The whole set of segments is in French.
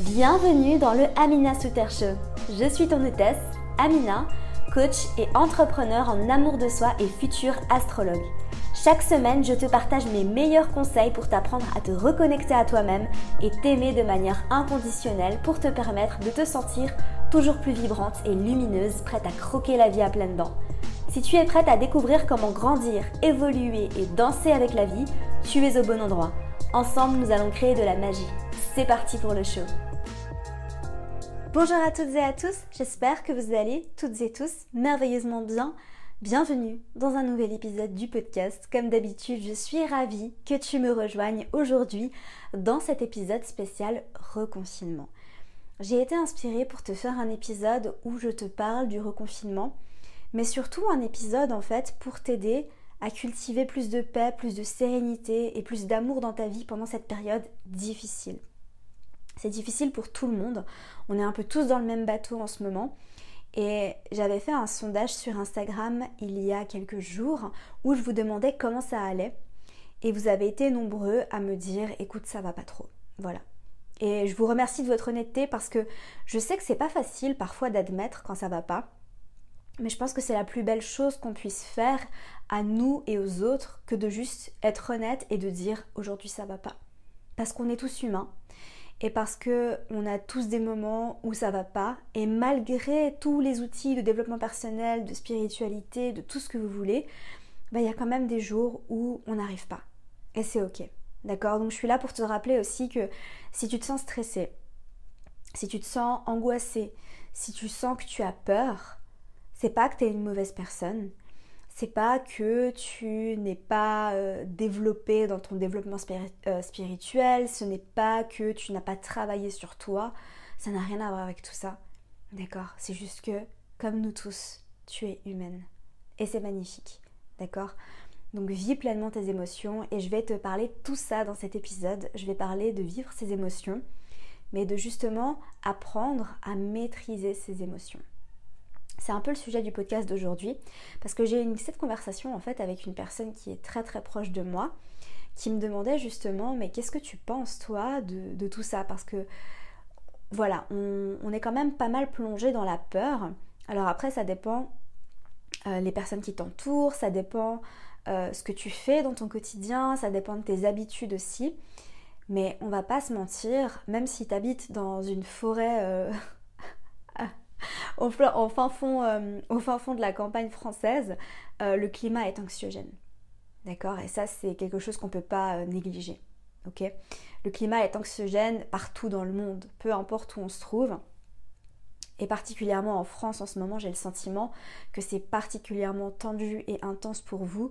Bienvenue dans le Amina Souter Show. Je suis ton hôtesse, Amina, coach et entrepreneur en amour de soi et futur astrologue. Chaque semaine, je te partage mes meilleurs conseils pour t'apprendre à te reconnecter à toi-même et t'aimer de manière inconditionnelle pour te permettre de te sentir toujours plus vibrante et lumineuse, prête à croquer la vie à pleines dents. Si tu es prête à découvrir comment grandir, évoluer et danser avec la vie, tu es au bon endroit. Ensemble, nous allons créer de la magie. C'est parti pour le show. Bonjour à toutes et à tous, j'espère que vous allez toutes et tous merveilleusement bien. Bienvenue dans un nouvel épisode du podcast. Comme d'habitude, je suis ravie que tu me rejoignes aujourd'hui dans cet épisode spécial reconfinement. J'ai été inspirée pour te faire un épisode où je te parle du reconfinement, mais surtout un épisode en fait pour t'aider à cultiver plus de paix, plus de sérénité et plus d'amour dans ta vie pendant cette période difficile. C'est difficile pour tout le monde. On est un peu tous dans le même bateau en ce moment. Et j'avais fait un sondage sur Instagram il y a quelques jours où je vous demandais comment ça allait. Et vous avez été nombreux à me dire écoute, ça va pas trop. Voilà. Et je vous remercie de votre honnêteté parce que je sais que c'est pas facile parfois d'admettre quand ça va pas. Mais je pense que c'est la plus belle chose qu'on puisse faire à nous et aux autres que de juste être honnête et de dire aujourd'hui ça va pas. Parce qu'on est tous humains et parce que on a tous des moments où ça va pas et malgré tous les outils de développement personnel, de spiritualité, de tout ce que vous voulez, bah, il y a quand même des jours où on n'arrive pas. Et c'est ok. D'accord? Donc je suis là pour te rappeler aussi que si tu te sens stressé, si tu te sens angoissé, si tu sens que tu as peur, c'est pas que tu es une mauvaise personne, c'est pas que tu n'es pas euh, développé dans ton développement euh, spirituel, ce n'est pas que tu n'as pas travaillé sur toi, ça n'a rien à voir avec tout ça. D'accord? C'est juste que, comme nous tous, tu es humaine. Et c'est magnifique. D'accord? Donc vis pleinement tes émotions et je vais te parler de tout ça dans cet épisode. Je vais parler de vivre ses émotions, mais de justement apprendre à maîtriser ses émotions. C'est un peu le sujet du podcast d'aujourd'hui parce que j'ai eu cette conversation en fait avec une personne qui est très très proche de moi qui me demandait justement mais qu'est-ce que tu penses toi de, tout ça? Parce que voilà on, est quand même pas mal plongé dans la peur. Alors après ça dépend euh, les personnes qui t'entourent ça dépend euh, ce que tu fais dans ton quotidien ça dépend de tes habitudes aussi. Mais on va pas se mentir même si tu habites dans une forêt euh, au, fin fond, euh, au fond de la campagne française, euh, le climat est anxiogène. D'accord? Et ça, c'est quelque chose qu'on ne peut pas euh, négliger. Ok? Le climat est anxiogène partout dans le monde, peu importe où on se trouve. Et particulièrement en France en ce moment, j'ai le sentiment que c'est particulièrement tendu et intense pour vous.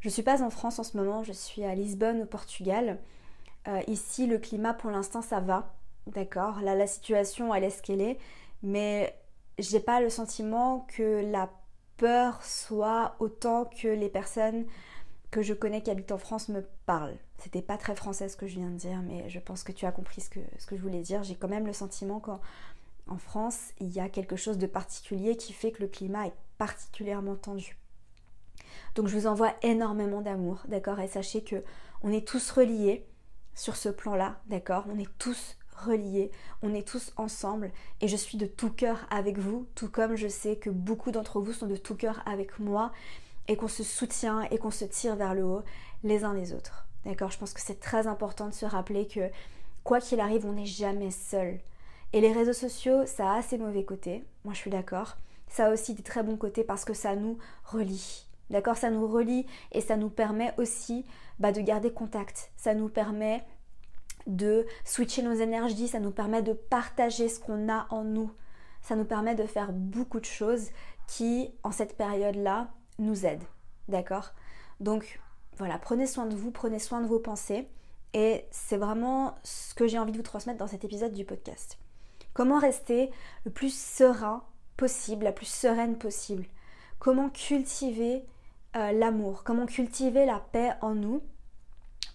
Je ne suis pas en France en ce moment, je suis à Lisbonne au Portugal. ici, le climat pour l'instant, ça va. D'accord? Là, la situation, elle est ce qu'elle est. Mais j'ai pas le sentiment que la peur soit autant que les personnes que je connais qui habitent en France me parlent. C'était pas très français ce que je viens de dire, mais je pense que tu as compris ce que, je voulais dire. J'ai quand même le sentiment qu'en en France, il y a quelque chose de particulier qui fait que le climat est particulièrement tendu. Donc je vous envoie énormément d'amour, d'accord? Et sachez que on est tous reliés sur ce plan-là, d'accord? On est tous reliés, on est tous ensemble et je suis de tout cœur avec vous, tout comme je sais que beaucoup d'entre vous sont de tout cœur avec moi et qu'on se soutient et qu'on se tire vers le haut les uns les autres. D'accord Je pense que c'est très important de se rappeler que quoi qu'il arrive, on n'est jamais seul. Et les réseaux sociaux, ça a ses mauvais côtés, moi je suis d'accord. Ça a aussi des très bons côtés parce que ça nous relie. D'accord Ça nous relie et ça nous permet aussi bah, de garder contact. Ça nous permet de switcher nos énergies, ça nous permet de partager ce qu'on a en nous. Ça nous permet de faire beaucoup de choses qui, en cette période-là, nous aident. D'accord? Donc, voilà, prenez soin de vous, prenez soin de vos pensées. Et c'est vraiment ce que j'ai envie de vous transmettre dans cet épisode du podcast. Comment rester le plus serein possible, la plus sereine possible? Comment cultiver euh, l'amour? Comment cultiver la paix en nous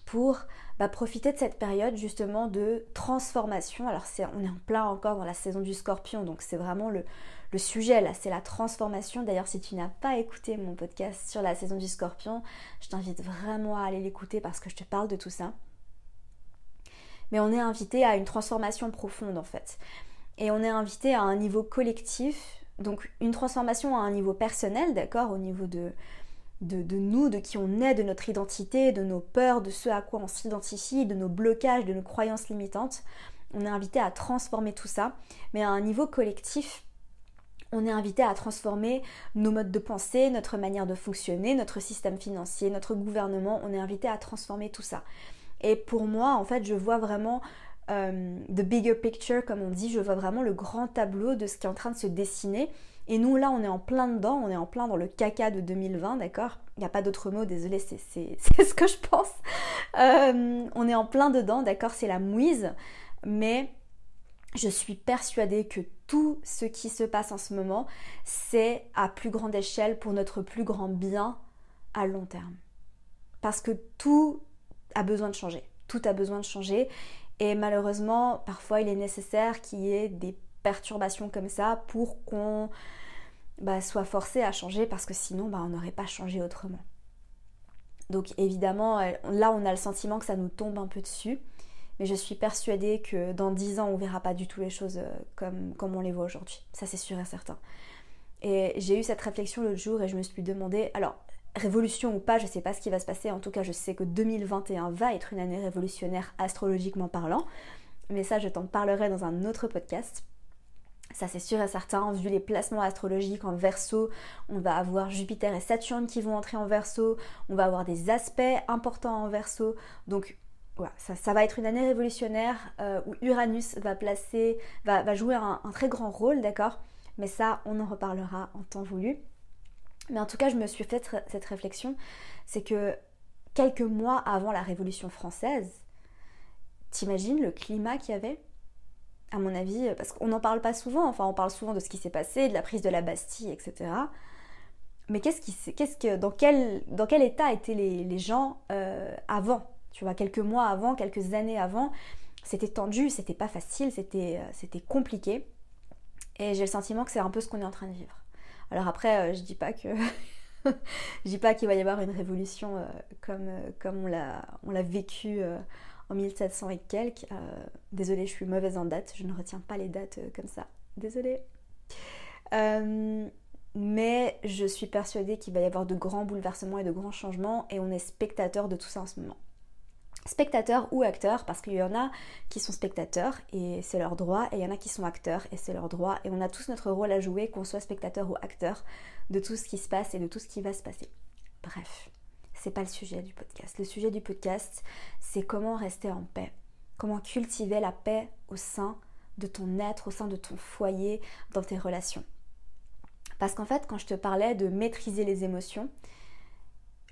pour bah, profiter de cette période justement de transformation. Alors on est en plein encore dans la saison du scorpion, donc c'est vraiment le, le sujet là, c'est la transformation. D'ailleurs, si tu n'as pas écouté mon podcast sur la saison du scorpion, je t'invite vraiment à aller l'écouter parce que je te parle de tout ça. mais on est invité à une transformation profonde en fait. Et on est invité à un niveau collectif, donc une transformation à un niveau personnel, d'accord, au niveau de, de, nous, de qui on est, de notre identité, de nos peurs, de ce à quoi on s'identifie, de nos blocages, de nos croyances limitantes. On est invité à transformer tout ça, mais à un niveau collectif, on est invité à transformer nos modes de pensée, notre manière de fonctionner, notre système financier, notre gouvernement, on est invité à transformer tout ça. Et pour moi, en fait, je vois vraiment euh, the bigger picture, comme on dit, je vois vraiment le grand tableau de ce qui est en train de se dessiner. Et nous, là, on est en plein dedans, on est en plein dans le caca de 2020, d'accord? Il n'y a pas d'autre mot, désolé, c'est ce que je pense. Euh, on est en plein dedans, d'accord? C'est la mouise, mais je suis persuadée que tout ce qui se passe en ce moment, c'est à plus grande échelle pour notre plus grand bien à long terme. Parce que tout a besoin de changer. Tout a besoin de changer. Et malheureusement, parfois, il est nécessaire qu'il y ait des perturbations comme ça pour qu'on bah, soit forcé à changer parce que sinon, bah, on n'aurait pas changé autrement. Donc évidemment, là, on a le sentiment que ça nous tombe un peu dessus mais je suis persuadée que dans 10 ans, on verra pas du tout les choses euh, comme, comme on les voit aujourd'hui. Ça, c'est sûr et certain. Et j'ai eu cette réflexion l'autre jour et je me suis demandé, alors, révolution ou pas, je sais pas ce qui va se passer. En tout cas, je sais que 2021 va être une année révolutionnaire astrologiquement parlant. Mais ça, je t'en parlerai dans un autre podcast. Ça c'est sûr et certain, vu les placements astrologiques en verso, on va avoir Jupiter et Saturne qui vont entrer en verso, on va avoir des aspects importants en verso. Donc ça, va être une année révolutionnaire euh, où Uranus va placer, va, jouer un, très grand rôle, d'accord? Mais ça, on en reparlera en temps voulu. Mais en tout cas, je me suis fait cette réflexion, c'est que quelques mois avant la Révolution française, t'imagines le climat qu'il y avait? À mon avis, parce qu'on n'en parle pas souvent, enfin on parle souvent de ce qui s'est passé, de la prise de la Bastille, etc. Mais qu'est-ce qui, qu'est-ce que, dans quel, dans quel état étaient les, gens euh, avant? Tu vois, quelques mois avant, quelques années avant, c'était tendu, c'était pas facile, c'était, euh, c'était compliqué. Et j'ai le sentiment que c'est un peu ce qu'on est en train de vivre. Alors après, euh, je dis pas que je dis pas qu'il va y avoir une révolution euh, comme, comme on l'a, vécu en 1700 et quelques. désolée, je suis mauvaise en date, je ne retiens pas les dates comme ça. Désolée. mais je suis persuadée qu'il va y avoir de grands bouleversements et de grands changements et on est spectateur de tout ça en ce moment spectateurs ou acteurs, parce qu'il y en a qui sont spectateurs et c'est leur droit, et il y en a qui sont acteurs et c'est leur droit, et on a tous notre rôle à jouer, qu'on soit spectateur ou acteur, de tout ce qui se passe et de tout ce qui va se passer. Bref, c'est pas le sujet du podcast. Le sujet du podcast, c'est comment rester en paix, comment cultiver la paix au sein de ton être, au sein de ton foyer, dans tes relations. Parce qu'en fait, quand je te parlais de maîtriser les émotions,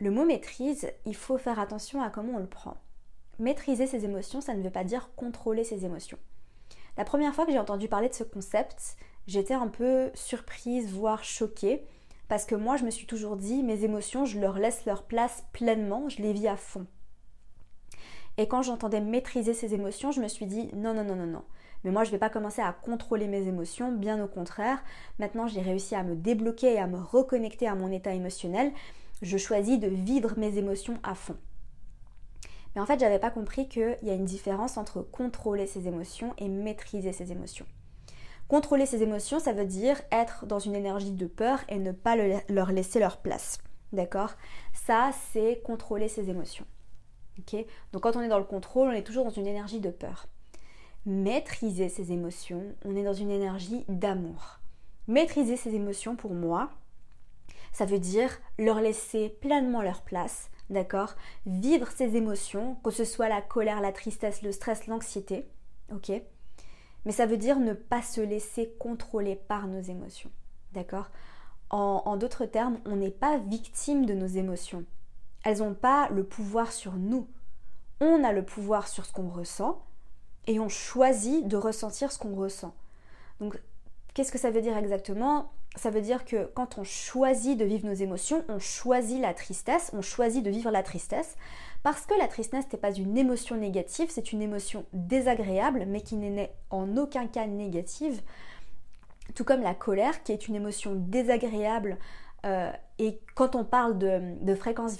le mot maîtrise, il faut faire attention à comment on le prend. Maîtriser ses émotions, ça ne veut pas dire contrôler ses émotions. La première fois que j'ai entendu parler de ce concept, j'étais un peu surprise, voire choquée, parce que moi je me suis toujours dit, mes émotions, je leur laisse leur place pleinement, je les vis à fond. Et quand j'entendais maîtriser ses émotions, je me suis dit, non, non, non, non, non. Mais moi, je ne vais pas commencer à contrôler mes émotions, bien au contraire. Maintenant, j'ai réussi à me débloquer et à me reconnecter à mon état émotionnel. Je choisis de vivre mes émotions à fond. Mais en fait, j'avais pas compris qu'il y a une différence entre contrôler ses émotions et maîtriser ses émotions. Contrôler ses émotions, ça veut dire être dans une énergie de peur et ne pas leur laisser leur place. D'accord? Ça, c'est contrôler ses émotions. Donc quand on est dans le contrôle, on est toujours dans une énergie de peur. Maîtriser ses émotions, on est dans une énergie d'amour. Maîtriser ses émotions, pour moi, ça veut dire leur laisser pleinement leur place, d'accord? Vivre ses émotions, que ce soit la colère, la tristesse, le stress, l'anxiété, ok? Mais ça veut dire ne pas se laisser contrôler par nos émotions, d'accord? En, d'autres termes, on n'est pas victime de nos émotions. Elles n'ont pas le pouvoir sur nous. On a le pouvoir sur ce qu'on ressent et on choisit de ressentir ce qu'on ressent. Donc, qu'est-ce que ça veut dire exactement? Ça veut dire que quand on choisit de vivre nos émotions, on choisit la tristesse, on choisit de vivre la tristesse, parce que la tristesse n'est pas une émotion négative, c'est une émotion désagréable, mais qui n'est en aucun cas négative, tout comme la colère, qui est une émotion désagréable. Euh, et quand on parle de, fréquence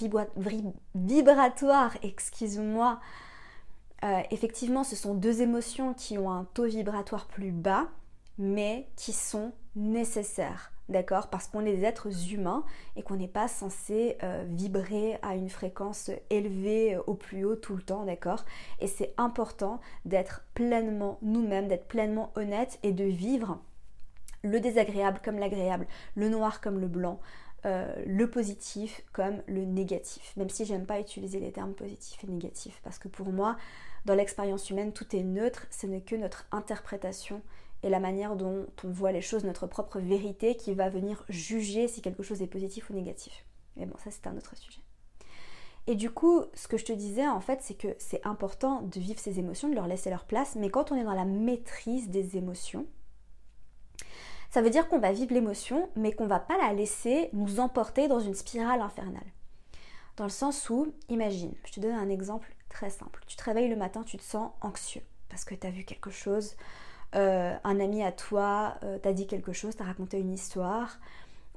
vibratoire, excuse-moi, euh, effectivement, ce sont deux émotions qui ont un taux vibratoire plus bas, mais qui sont nécessaires. D'accord? Parce qu'on est des êtres humains et qu'on n'est pas censé euh, vibrer à une fréquence élevée euh, au plus haut tout le temps, d'accord? Et c'est important d'être pleinement nous-mêmes, d'être pleinement honnête et de vivre le désagréable comme l'agréable, le noir comme le blanc, euh, le positif comme le négatif. Même si j'aime pas utiliser les termes positif et négatif, parce que pour moi, dans l'expérience humaine, tout est neutre, ce n'est que notre interprétation et la manière dont on voit les choses, notre propre vérité qui va venir juger si quelque chose est positif ou négatif. Mais bon, ça c'est un autre sujet. Et du coup, ce que je te disais en fait, c'est que c'est important de vivre ces émotions, de leur laisser leur place, mais quand on est dans la maîtrise des émotions, ça veut dire qu'on va vivre l'émotion, mais qu'on va pas la laisser nous emporter dans une spirale infernale. Dans le sens où, imagine, je te donne un exemple très simple. Tu te réveilles le matin, tu te sens anxieux parce que tu as vu quelque chose, euh, un ami à toi euh, t'a dit quelque chose, t'a raconté une histoire,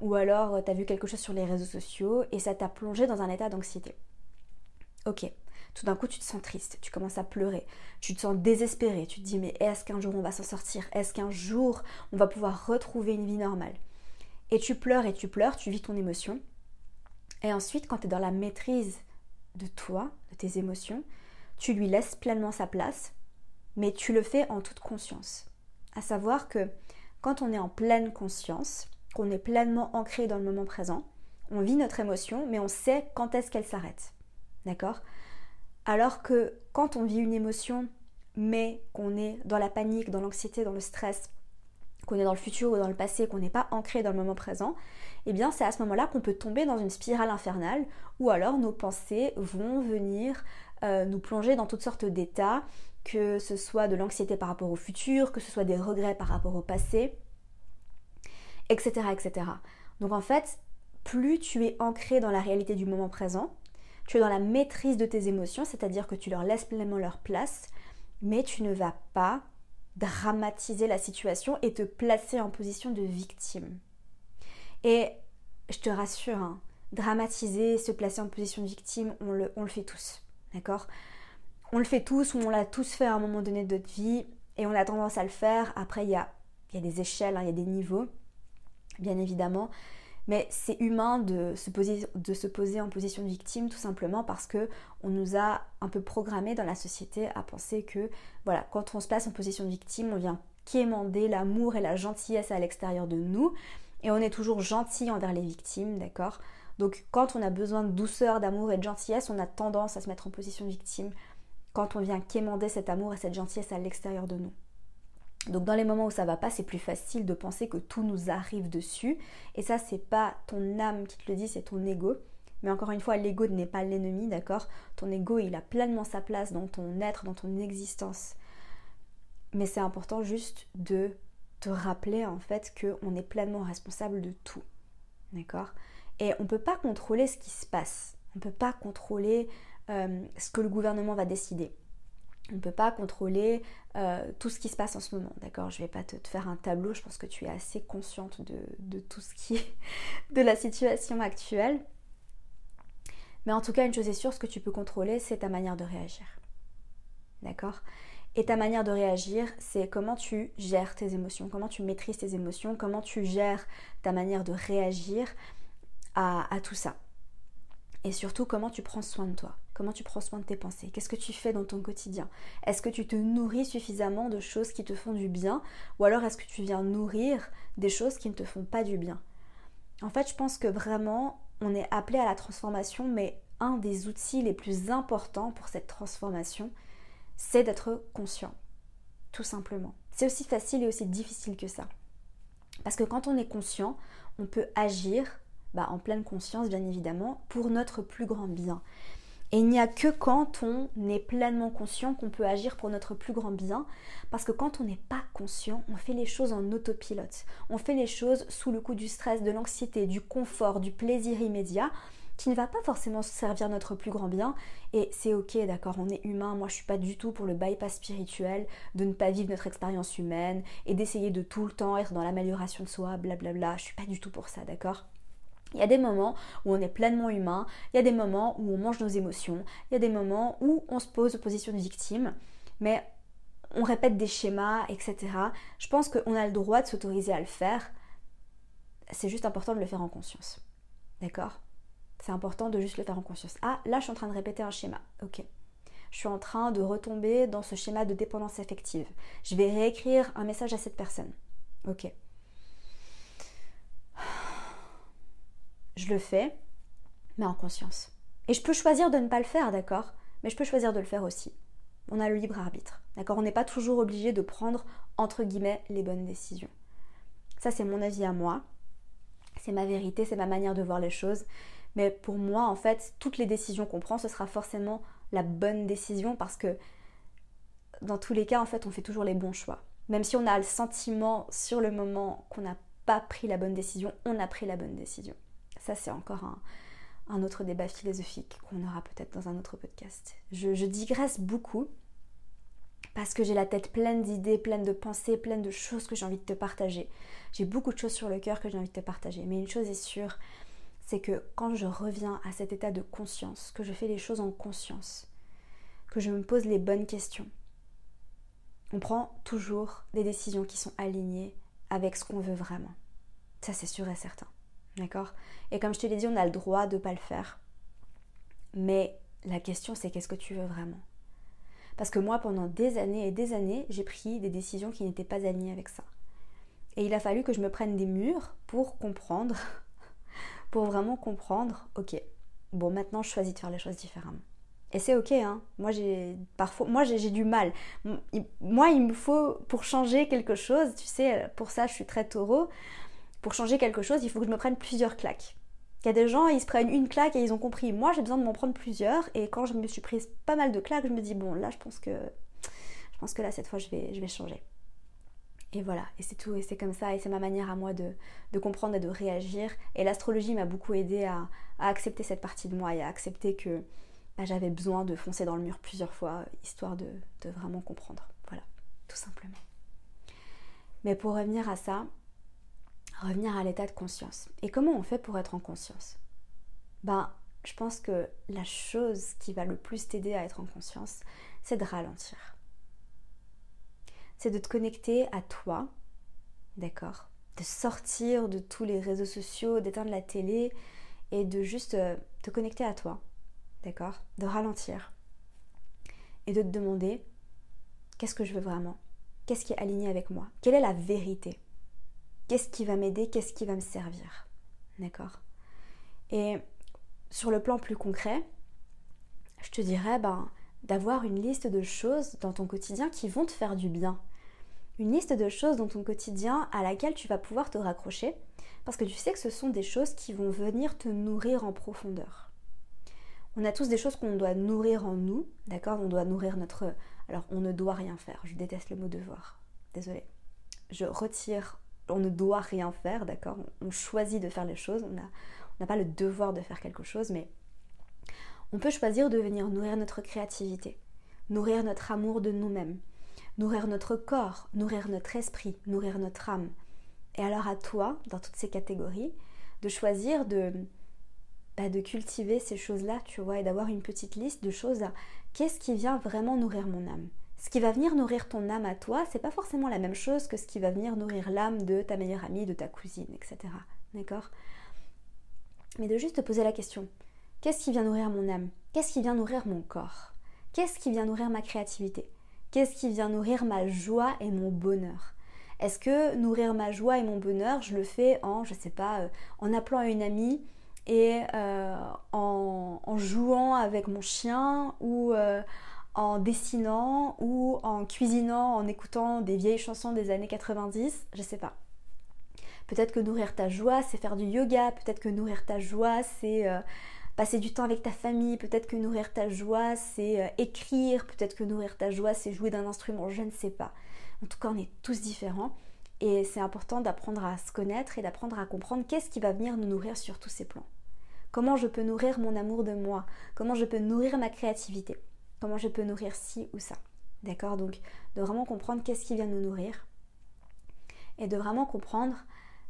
ou alors euh, t'as vu quelque chose sur les réseaux sociaux et ça t'a plongé dans un état d'anxiété. Ok, tout d'un coup tu te sens triste, tu commences à pleurer, tu te sens désespéré, tu te dis mais est-ce qu'un jour on va s'en sortir? Est-ce qu'un jour on va pouvoir retrouver une vie normale? Et tu pleures et tu pleures, tu vis ton émotion. Et ensuite quand tu es dans la maîtrise de toi, de tes émotions, tu lui laisses pleinement sa place, mais tu le fais en toute conscience. À savoir que quand on est en pleine conscience, qu'on est pleinement ancré dans le moment présent, on vit notre émotion, mais on sait quand est-ce qu'elle s'arrête. D'accord? Alors que quand on vit une émotion, mais qu'on est dans la panique, dans l'anxiété, dans le stress, qu'on est dans le futur ou dans le passé, qu'on n'est pas ancré dans le moment présent, eh bien c'est à ce moment-là qu'on peut tomber dans une spirale infernale, ou alors nos pensées vont venir euh, nous plonger dans toutes sortes d'états, que ce soit de l'anxiété par rapport au futur, que ce soit des regrets par rapport au passé, etc. etc. Donc en fait, plus tu es ancré dans la réalité du moment présent, tu es dans la maîtrise de tes émotions, c'est-à-dire que tu leur laisses pleinement leur place, mais tu ne vas pas dramatiser la situation et te placer en position de victime. Et je te rassure, hein, dramatiser, se placer en position de victime, on le, on le fait tous. D'accord? On le fait tous, ou on l'a tous fait à un moment donné de notre vie, et on a tendance à le faire. Après, il y a, des échelles, hein, il y a des niveaux, bien évidemment. Mais c'est humain de se, poser, de se poser en position de victime tout simplement parce que on nous a un peu programmé dans la société à penser que voilà, quand on se place en position de victime, on vient quémander l'amour et la gentillesse à l'extérieur de nous et on est toujours gentil envers les victimes, d'accord? Donc quand on a besoin de douceur, d'amour et de gentillesse, on a tendance à se mettre en position de victime quand on vient quémander cet amour et cette gentillesse à l'extérieur de nous. Donc dans les moments où ça va pas, c'est plus facile de penser que tout nous arrive dessus. Et ça, c'est pas ton âme qui te le dit, c'est ton ego. Mais encore une fois, l'ego n'est pas l'ennemi, d'accord? Ton ego, il a pleinement sa place dans ton être, dans ton existence. Mais c'est important juste de te rappeler en fait qu'on est pleinement responsable de tout. D'accord? Et on ne peut pas contrôler ce qui se passe. On ne peut pas contrôler euh, ce que le gouvernement va décider. On ne peut pas contrôler euh, tout ce qui se passe en ce moment. D'accord? Je ne vais pas te, faire un tableau. Je pense que tu es assez consciente de, de tout ce qui est de la situation actuelle. Mais en tout cas, une chose est sûre, ce que tu peux contrôler, c'est ta manière de réagir. D'accord? Et ta manière de réagir, c'est comment tu gères tes émotions, comment tu maîtrises tes émotions, comment tu gères ta manière de réagir à, tout ça. Et surtout, comment tu prends soin de toi Comment tu prends soin de tes pensées? Qu'est-ce que tu fais dans ton quotidien? Est-ce que tu te nourris suffisamment de choses qui te font du bien? Ou alors est-ce que tu viens nourrir des choses qui ne te font pas du bien? En fait, je pense que vraiment, on est appelé à la transformation, mais un des outils les plus importants pour cette transformation, c'est d'être conscient. Tout simplement. C'est aussi facile et aussi difficile que ça. Parce que quand on est conscient, on peut agir bah, en pleine conscience bien évidemment, pour notre plus grand bien. Et il n'y a que quand on est pleinement conscient qu'on peut agir pour notre plus grand bien, parce que quand on n'est pas conscient, on fait les choses en autopilote. On fait les choses sous le coup du stress, de l'anxiété, du confort, du plaisir immédiat, qui ne va pas forcément servir notre plus grand bien. Et c'est ok, d'accord, on est humain. Moi, je suis pas du tout pour le bypass spirituel, de ne pas vivre notre expérience humaine et d'essayer de tout le temps être dans l'amélioration de soi, blablabla. Je suis pas du tout pour ça, d'accord? Il y a des moments où on est pleinement humain, il y a des moments où on mange nos émotions, il y a des moments où on se pose en position de victime, mais on répète des schémas, etc. Je pense qu'on a le droit de s'autoriser à le faire. C'est juste important de le faire en conscience. D'accord? C'est important de juste le faire en conscience. Ah, là, je suis en train de répéter un schéma. Ok. Je suis en train de retomber dans ce schéma de dépendance affective. Je vais réécrire un message à cette personne. Ok. Je le fais, mais en conscience. Et je peux choisir de ne pas le faire, d'accord? Mais je peux choisir de le faire aussi on a le libre arbitre. D'accord? On n'est pas toujours obligé de prendre, entre guillemets, les bonnes décisions. Ça, c'est mon avis à moi. C'est ma vérité, c'est ma manière de voir les choses. Mais pour moi, en fait, toutes les décisions qu'on prend, ce sera forcément la bonne décision parce que dans tous les cas, en fait, on fait toujours les bons choix. Même si on a le sentiment sur le moment qu'on n'a pas pris la bonne décision, on a pris la bonne décision. Ça, c'est encore un, autre débat philosophique qu'on aura peut-être dans un autre podcast. Je, digresse beaucoup parce que j'ai la tête pleine d'idées, pleine de pensées, pleine de choses que j'ai envie de te partager. J'ai beaucoup de choses sur le cœur que j'ai envie de te partager. Mais une chose est sûre, c'est que quand je reviens à cet état de conscience, que je fais les choses en conscience, que je me pose les bonnes questions, on prend toujours des décisions qui sont alignées avec ce qu'on veut vraiment. Ça, c'est sûr et certain. D'accord? Et comme je te l'ai dit, on a le droit de ne pas le faire. Mais la question, c'est qu'est-ce que tu veux vraiment? Parce que moi, pendant des années et des années, j'ai pris des décisions qui n'étaient pas alignées avec ça. Et il a fallu que je me prenne des murs pour comprendre, pour vraiment comprendre, ok, bon, maintenant je choisis de faire les choses différemment. Et c'est ok, hein. Moi j'ai parfois, moi j'ai du mal. Moi il me faut pour changer quelque chose, tu sais, pour ça je suis très taureau pour changer quelque chose, il faut que je me prenne plusieurs claques. Il y a des gens, ils se prennent une claque et ils ont compris. Moi, j'ai besoin de m'en prendre plusieurs. Et quand je me suis prise pas mal de claques, je me dis bon, là, je pense que, je pense que là, cette fois, je vais, changer. Et voilà, et c'est tout, et c'est comme ça, et c'est ma manière à moi de, comprendre et de réagir. Et l'astrologie m'a beaucoup aidé à, accepter cette partie de moi et à accepter que bah, j'avais besoin de foncer dans le mur plusieurs fois, histoire de vraiment comprendre. Voilà, tout simplement. Mais pour revenir à ça, revenir à l'état de conscience. Et comment on fait pour être en conscience? Ben, je pense que la chose qui va le plus t'aider à être en conscience, c'est de ralentir. C'est de te connecter à toi, d'accord? De sortir de tous les réseaux sociaux, d'éteindre la télé et de juste euh, te connecter à toi, d'accord? De ralentir. Et de te demander qu'est-ce que je veux vraiment? Qu'est-ce qui est aligné avec moi? Quelle est la vérité? Qu'est-ce qui va m'aider, qu'est-ce qui va me servir? D'accord? Et sur le plan plus concret, je te dirais ben, d'avoir une liste de choses dans ton quotidien qui vont te faire du bien. Une liste de choses dans ton quotidien à laquelle tu vas pouvoir te raccrocher parce que tu sais que ce sont des choses qui vont venir te nourrir en profondeur. On a tous des choses qu'on doit nourrir en nous, d'accord? On doit nourrir notre... Alors on ne doit rien faire, je déteste le mot devoir, désolée. Je retire on ne doit rien faire, d'accord? On choisit de faire les choses, on n'a pas le devoir de faire quelque chose, mais on peut choisir de venir nourrir notre créativité, nourrir notre amour de nous-mêmes, nourrir notre corps, nourrir notre esprit, nourrir notre âme. Et alors à toi, dans toutes ces catégories, de choisir de, bah, cultiver ces choses-là, tu vois, et d'avoir une petite liste de choses qu'est-ce qui vient vraiment nourrir mon âme? Ce qui va venir nourrir ton âme à toi, c'est pas forcément la même chose que ce qui va venir nourrir l'âme de ta meilleure amie, de ta cousine, etc. D'accord? Mais de juste te poser la question qu'est-ce qui vient nourrir mon âme? Qu'est-ce qui vient nourrir mon corps? Qu'est-ce qui vient nourrir ma créativité? Qu'est-ce qui vient nourrir ma joie et mon bonheur? Est-ce que nourrir ma joie et mon bonheur, je le fais en, je sais pas, euh, en appelant une amie et euh, en, jouant avec mon chien ou euh, en dessinant ou en cuisinant, en écoutant des vieilles chansons des années 90, je sais pas. Peut-être que nourrir ta joie, c'est faire du yoga, peut-être que nourrir ta joie, c'est euh, passer du temps avec ta famille, peut-être que nourrir ta joie, c'est euh, écrire, peut-être que nourrir ta joie, c'est jouer d'un instrument, je ne sais pas. En tout cas, on est tous différents et c'est important d'apprendre à se connaître et d'apprendre à comprendre qu'est-ce qui va venir nous nourrir sur tous ces plans. Comment je peux nourrir mon amour de moi? Comment je peux nourrir ma créativité? Comment je peux nourrir ci ou ça. D'accord? Donc de vraiment comprendre qu'est-ce qui vient nous nourrir et de vraiment comprendre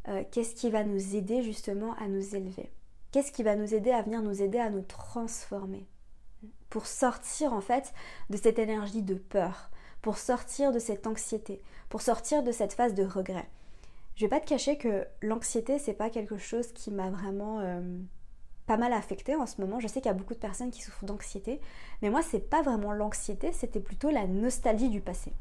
euh, qu'est-ce qui va nous aider justement à nous élever Qu'est-ce qui va nous aider à venir nous aider à nous transformer? Pour sortir en fait de cette énergie de peur, pour sortir de cette anxiété, pour sortir de cette phase de regret. Je vais pas te cacher que l'anxiété, c'est pas quelque chose qui m'a vraiment euh, pas mal affectée en ce moment. Je sais qu'il y a beaucoup de personnes qui souffrent d'anxiété, mais moi, c'est pas vraiment l'anxiété, c'était plutôt la nostalgie du passé.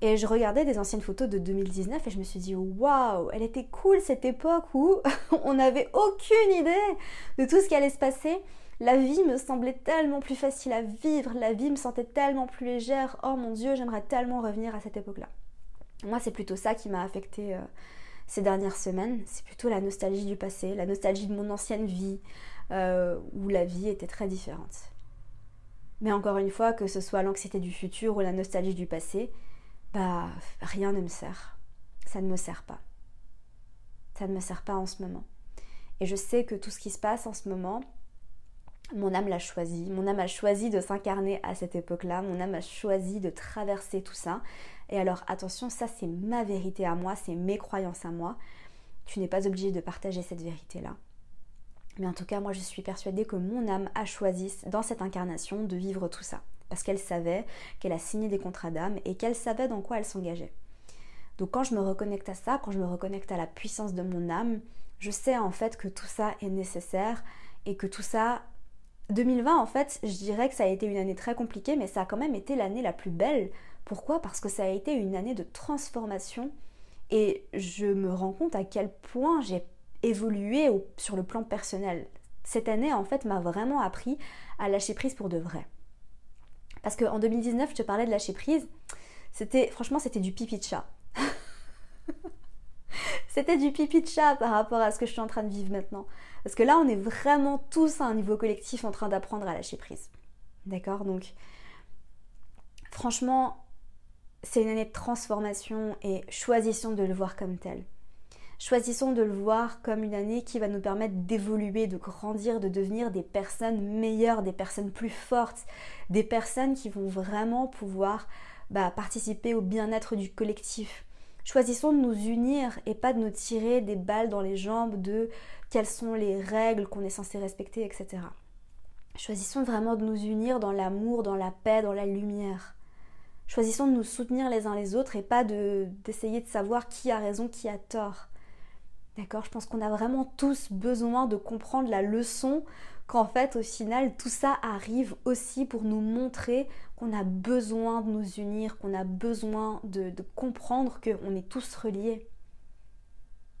Et je regardais des anciennes photos de 2019 et je me suis dit waouh, elle était cool cette époque où on n'avait aucune idée de tout ce qui allait se passer. La vie me semblait tellement plus facile à vivre, la vie me sentait tellement plus légère. Oh mon dieu, j'aimerais tellement revenir à cette époque-là. Moi, c'est plutôt ça qui m'a affecté euh, ces dernières semaines. C'est plutôt la nostalgie du passé, la nostalgie de mon ancienne vie, euh, où la vie était très différente. Mais encore une fois, que ce soit l'anxiété du futur ou la nostalgie du passé, bah rien ne me sert. Ça ne me sert pas. Ça ne me sert pas en ce moment. Et je sais que tout ce qui se passe en ce moment, mon âme l'a choisi. Mon âme a choisi de s'incarner à cette époque-là. Mon âme a choisi de traverser tout ça. Et alors attention, ça c'est ma vérité à moi, c'est mes croyances à moi. Tu n'es pas obligé de partager cette vérité-là. Mais en tout cas, moi je suis persuadée que mon âme a choisi dans cette incarnation de vivre tout ça parce qu'elle savait qu'elle a signé des contrats d'âme et qu'elle savait dans quoi elle s'engageait. Donc quand je me reconnecte à ça, quand je me reconnecte à la puissance de mon âme, je sais en fait que tout ça est nécessaire et que tout ça 2020 en fait, je dirais que ça a été une année très compliquée mais ça a quand même été l'année la plus belle. Pourquoi? Parce que ça a été une année de transformation et je me rends compte à quel point j'ai évolué sur le plan personnel. Cette année en fait m'a vraiment appris à lâcher prise pour de vrai. Parce qu'en 2019, je te parlais de lâcher prise. C'était, franchement, c'était du pipi de chat. c'était du pipi de chat par rapport à ce que je suis en train de vivre maintenant. Parce que là, on est vraiment tous à un niveau collectif en train d'apprendre à lâcher prise. D'accord? Donc, franchement, c'est une année de transformation et choisissons de le voir comme tel. Choisissons de le voir comme une année qui va nous permettre d'évoluer, de grandir, de devenir des personnes meilleures, des personnes plus fortes, des personnes qui vont vraiment pouvoir bah, participer au bien-être du collectif. Choisissons de nous unir et pas de nous tirer des balles dans les jambes de quelles sont les règles qu'on est censé respecter, etc. Choisissons vraiment de nous unir dans l'amour, dans la paix, dans la lumière. Choisissons de nous soutenir les uns les autres et pas d'essayer de savoir qui a raison, qui a tort. D'accord? Je pense qu'on a vraiment tous besoin de comprendre la leçon qu'en fait au final tout ça arrive aussi pour nous montrer qu'on a besoin de nous unir, qu'on a besoin de, comprendre qu'on est tous reliés.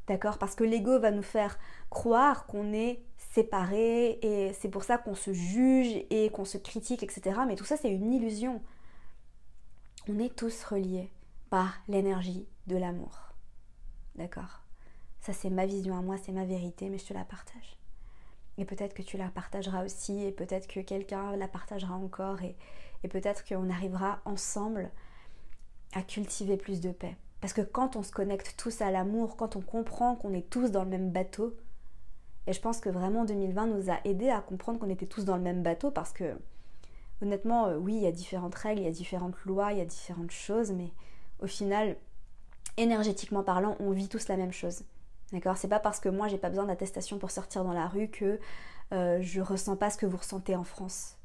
D'accord? Parce que l'ego va nous faire croire qu'on est séparés et c'est pour ça qu'on se juge et qu'on se critique, etc. Mais tout ça c'est une illusion. On est tous reliés par l'énergie de l'amour. D'accord? Ça, c'est ma vision à moi, c'est ma vérité, mais je te la partage. Et peut-être que tu la partageras aussi, et peut-être que quelqu'un la partagera encore, et, peut-être qu'on arrivera ensemble à cultiver plus de paix. Parce que quand on se connecte tous à l'amour, quand on comprend qu'on est tous dans le même bateau, et je pense que vraiment 2020 nous a aidé à comprendre qu'on était tous dans le même bateau parce que honnêtement, euh, oui, il y a différentes règles, il y a différentes lois, il y a différentes choses, mais au final, énergétiquement parlant, on vit tous la même chose. D'accord C'est pas parce que moi j'ai pas besoin d'attestation pour sortir dans la rue que euh, je ressens pas ce que vous ressentez en France.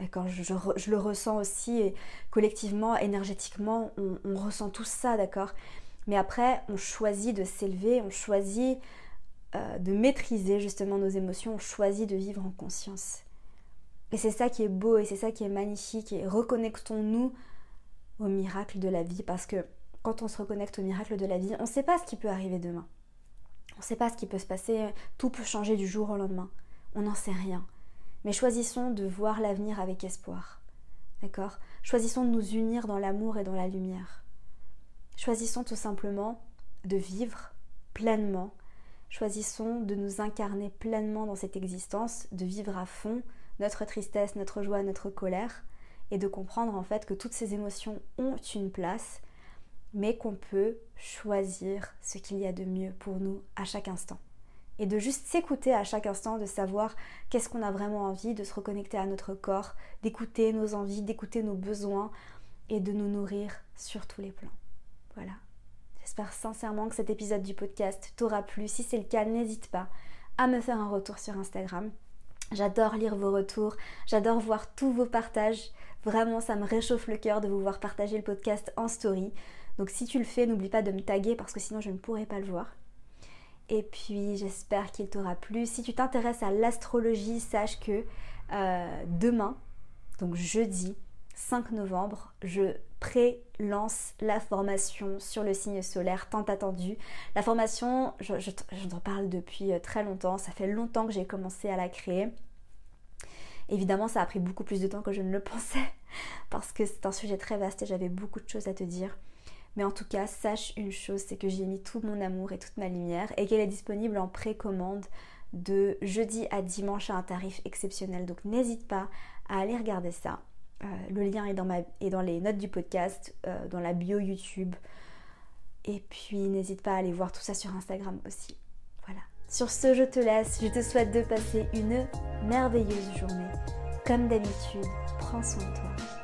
D'accord je, le ressens aussi et collectivement, énergétiquement, on, ressent tout ça, d'accord Mais après, on choisit de s'élever, on choisit euh, de maîtriser justement nos émotions, on choisit de vivre en conscience. Et c'est ça qui est beau et c'est ça qui est magnifique. Et reconnectons-nous au miracle de la vie parce que quand on se reconnecte au miracle de la vie, on ne sait pas ce qui peut arriver demain. On ne sait pas ce qui peut se passer, tout peut changer du jour au lendemain. On n'en sait rien. Mais choisissons de voir l'avenir avec espoir. D'accord? Choisissons de nous unir dans l'amour et dans la lumière. Choisissons tout simplement de vivre pleinement. Choisissons de nous incarner pleinement dans cette existence, de vivre à fond notre tristesse, notre joie, notre colère, et de comprendre en fait que toutes ces émotions ont une place mais qu'on peut choisir ce qu'il y a de mieux pour nous à chaque instant. Et de juste s'écouter à chaque instant, de savoir qu'est-ce qu'on a vraiment envie, de se reconnecter à notre corps, d'écouter nos envies, d'écouter nos besoins et de nous nourrir sur tous les plans. Voilà. J'espère sincèrement que cet épisode du podcast t'aura plu. Si c'est le cas, n'hésite pas à me faire un retour sur Instagram. J'adore lire vos retours, j'adore voir tous vos partages. Vraiment, ça me réchauffe le cœur de vous voir partager le podcast en story. Donc si tu le fais, n'oublie pas de me taguer parce que sinon je ne pourrai pas le voir. Et puis j'espère qu'il t'aura plu. Si tu t'intéresses à l'astrologie, sache que euh, demain, donc jeudi 5 novembre, je pré-lance la formation sur le signe solaire tant attendu. La formation, j'en je, parle depuis euh, très longtemps, ça fait longtemps que j'ai commencé à la créer. Évidemment, ça a pris beaucoup plus de temps que je ne le pensais parce que c'est un sujet très vaste et j'avais beaucoup de choses à te dire. Mais en tout cas, sache une chose, c'est que j'y ai mis tout mon amour et toute ma lumière et qu'elle est disponible en précommande de jeudi à dimanche à un tarif exceptionnel. Donc n'hésite pas à aller regarder ça. Euh, le lien est dans, les notes du podcast, euh, dans la bio YouTube. Et puis n'hésite pas à aller voir tout ça sur Instagram aussi. Voilà. Sur ce, je te laisse. Je te souhaite de passer une merveilleuse journée. Comme d'habitude, prends soin de toi.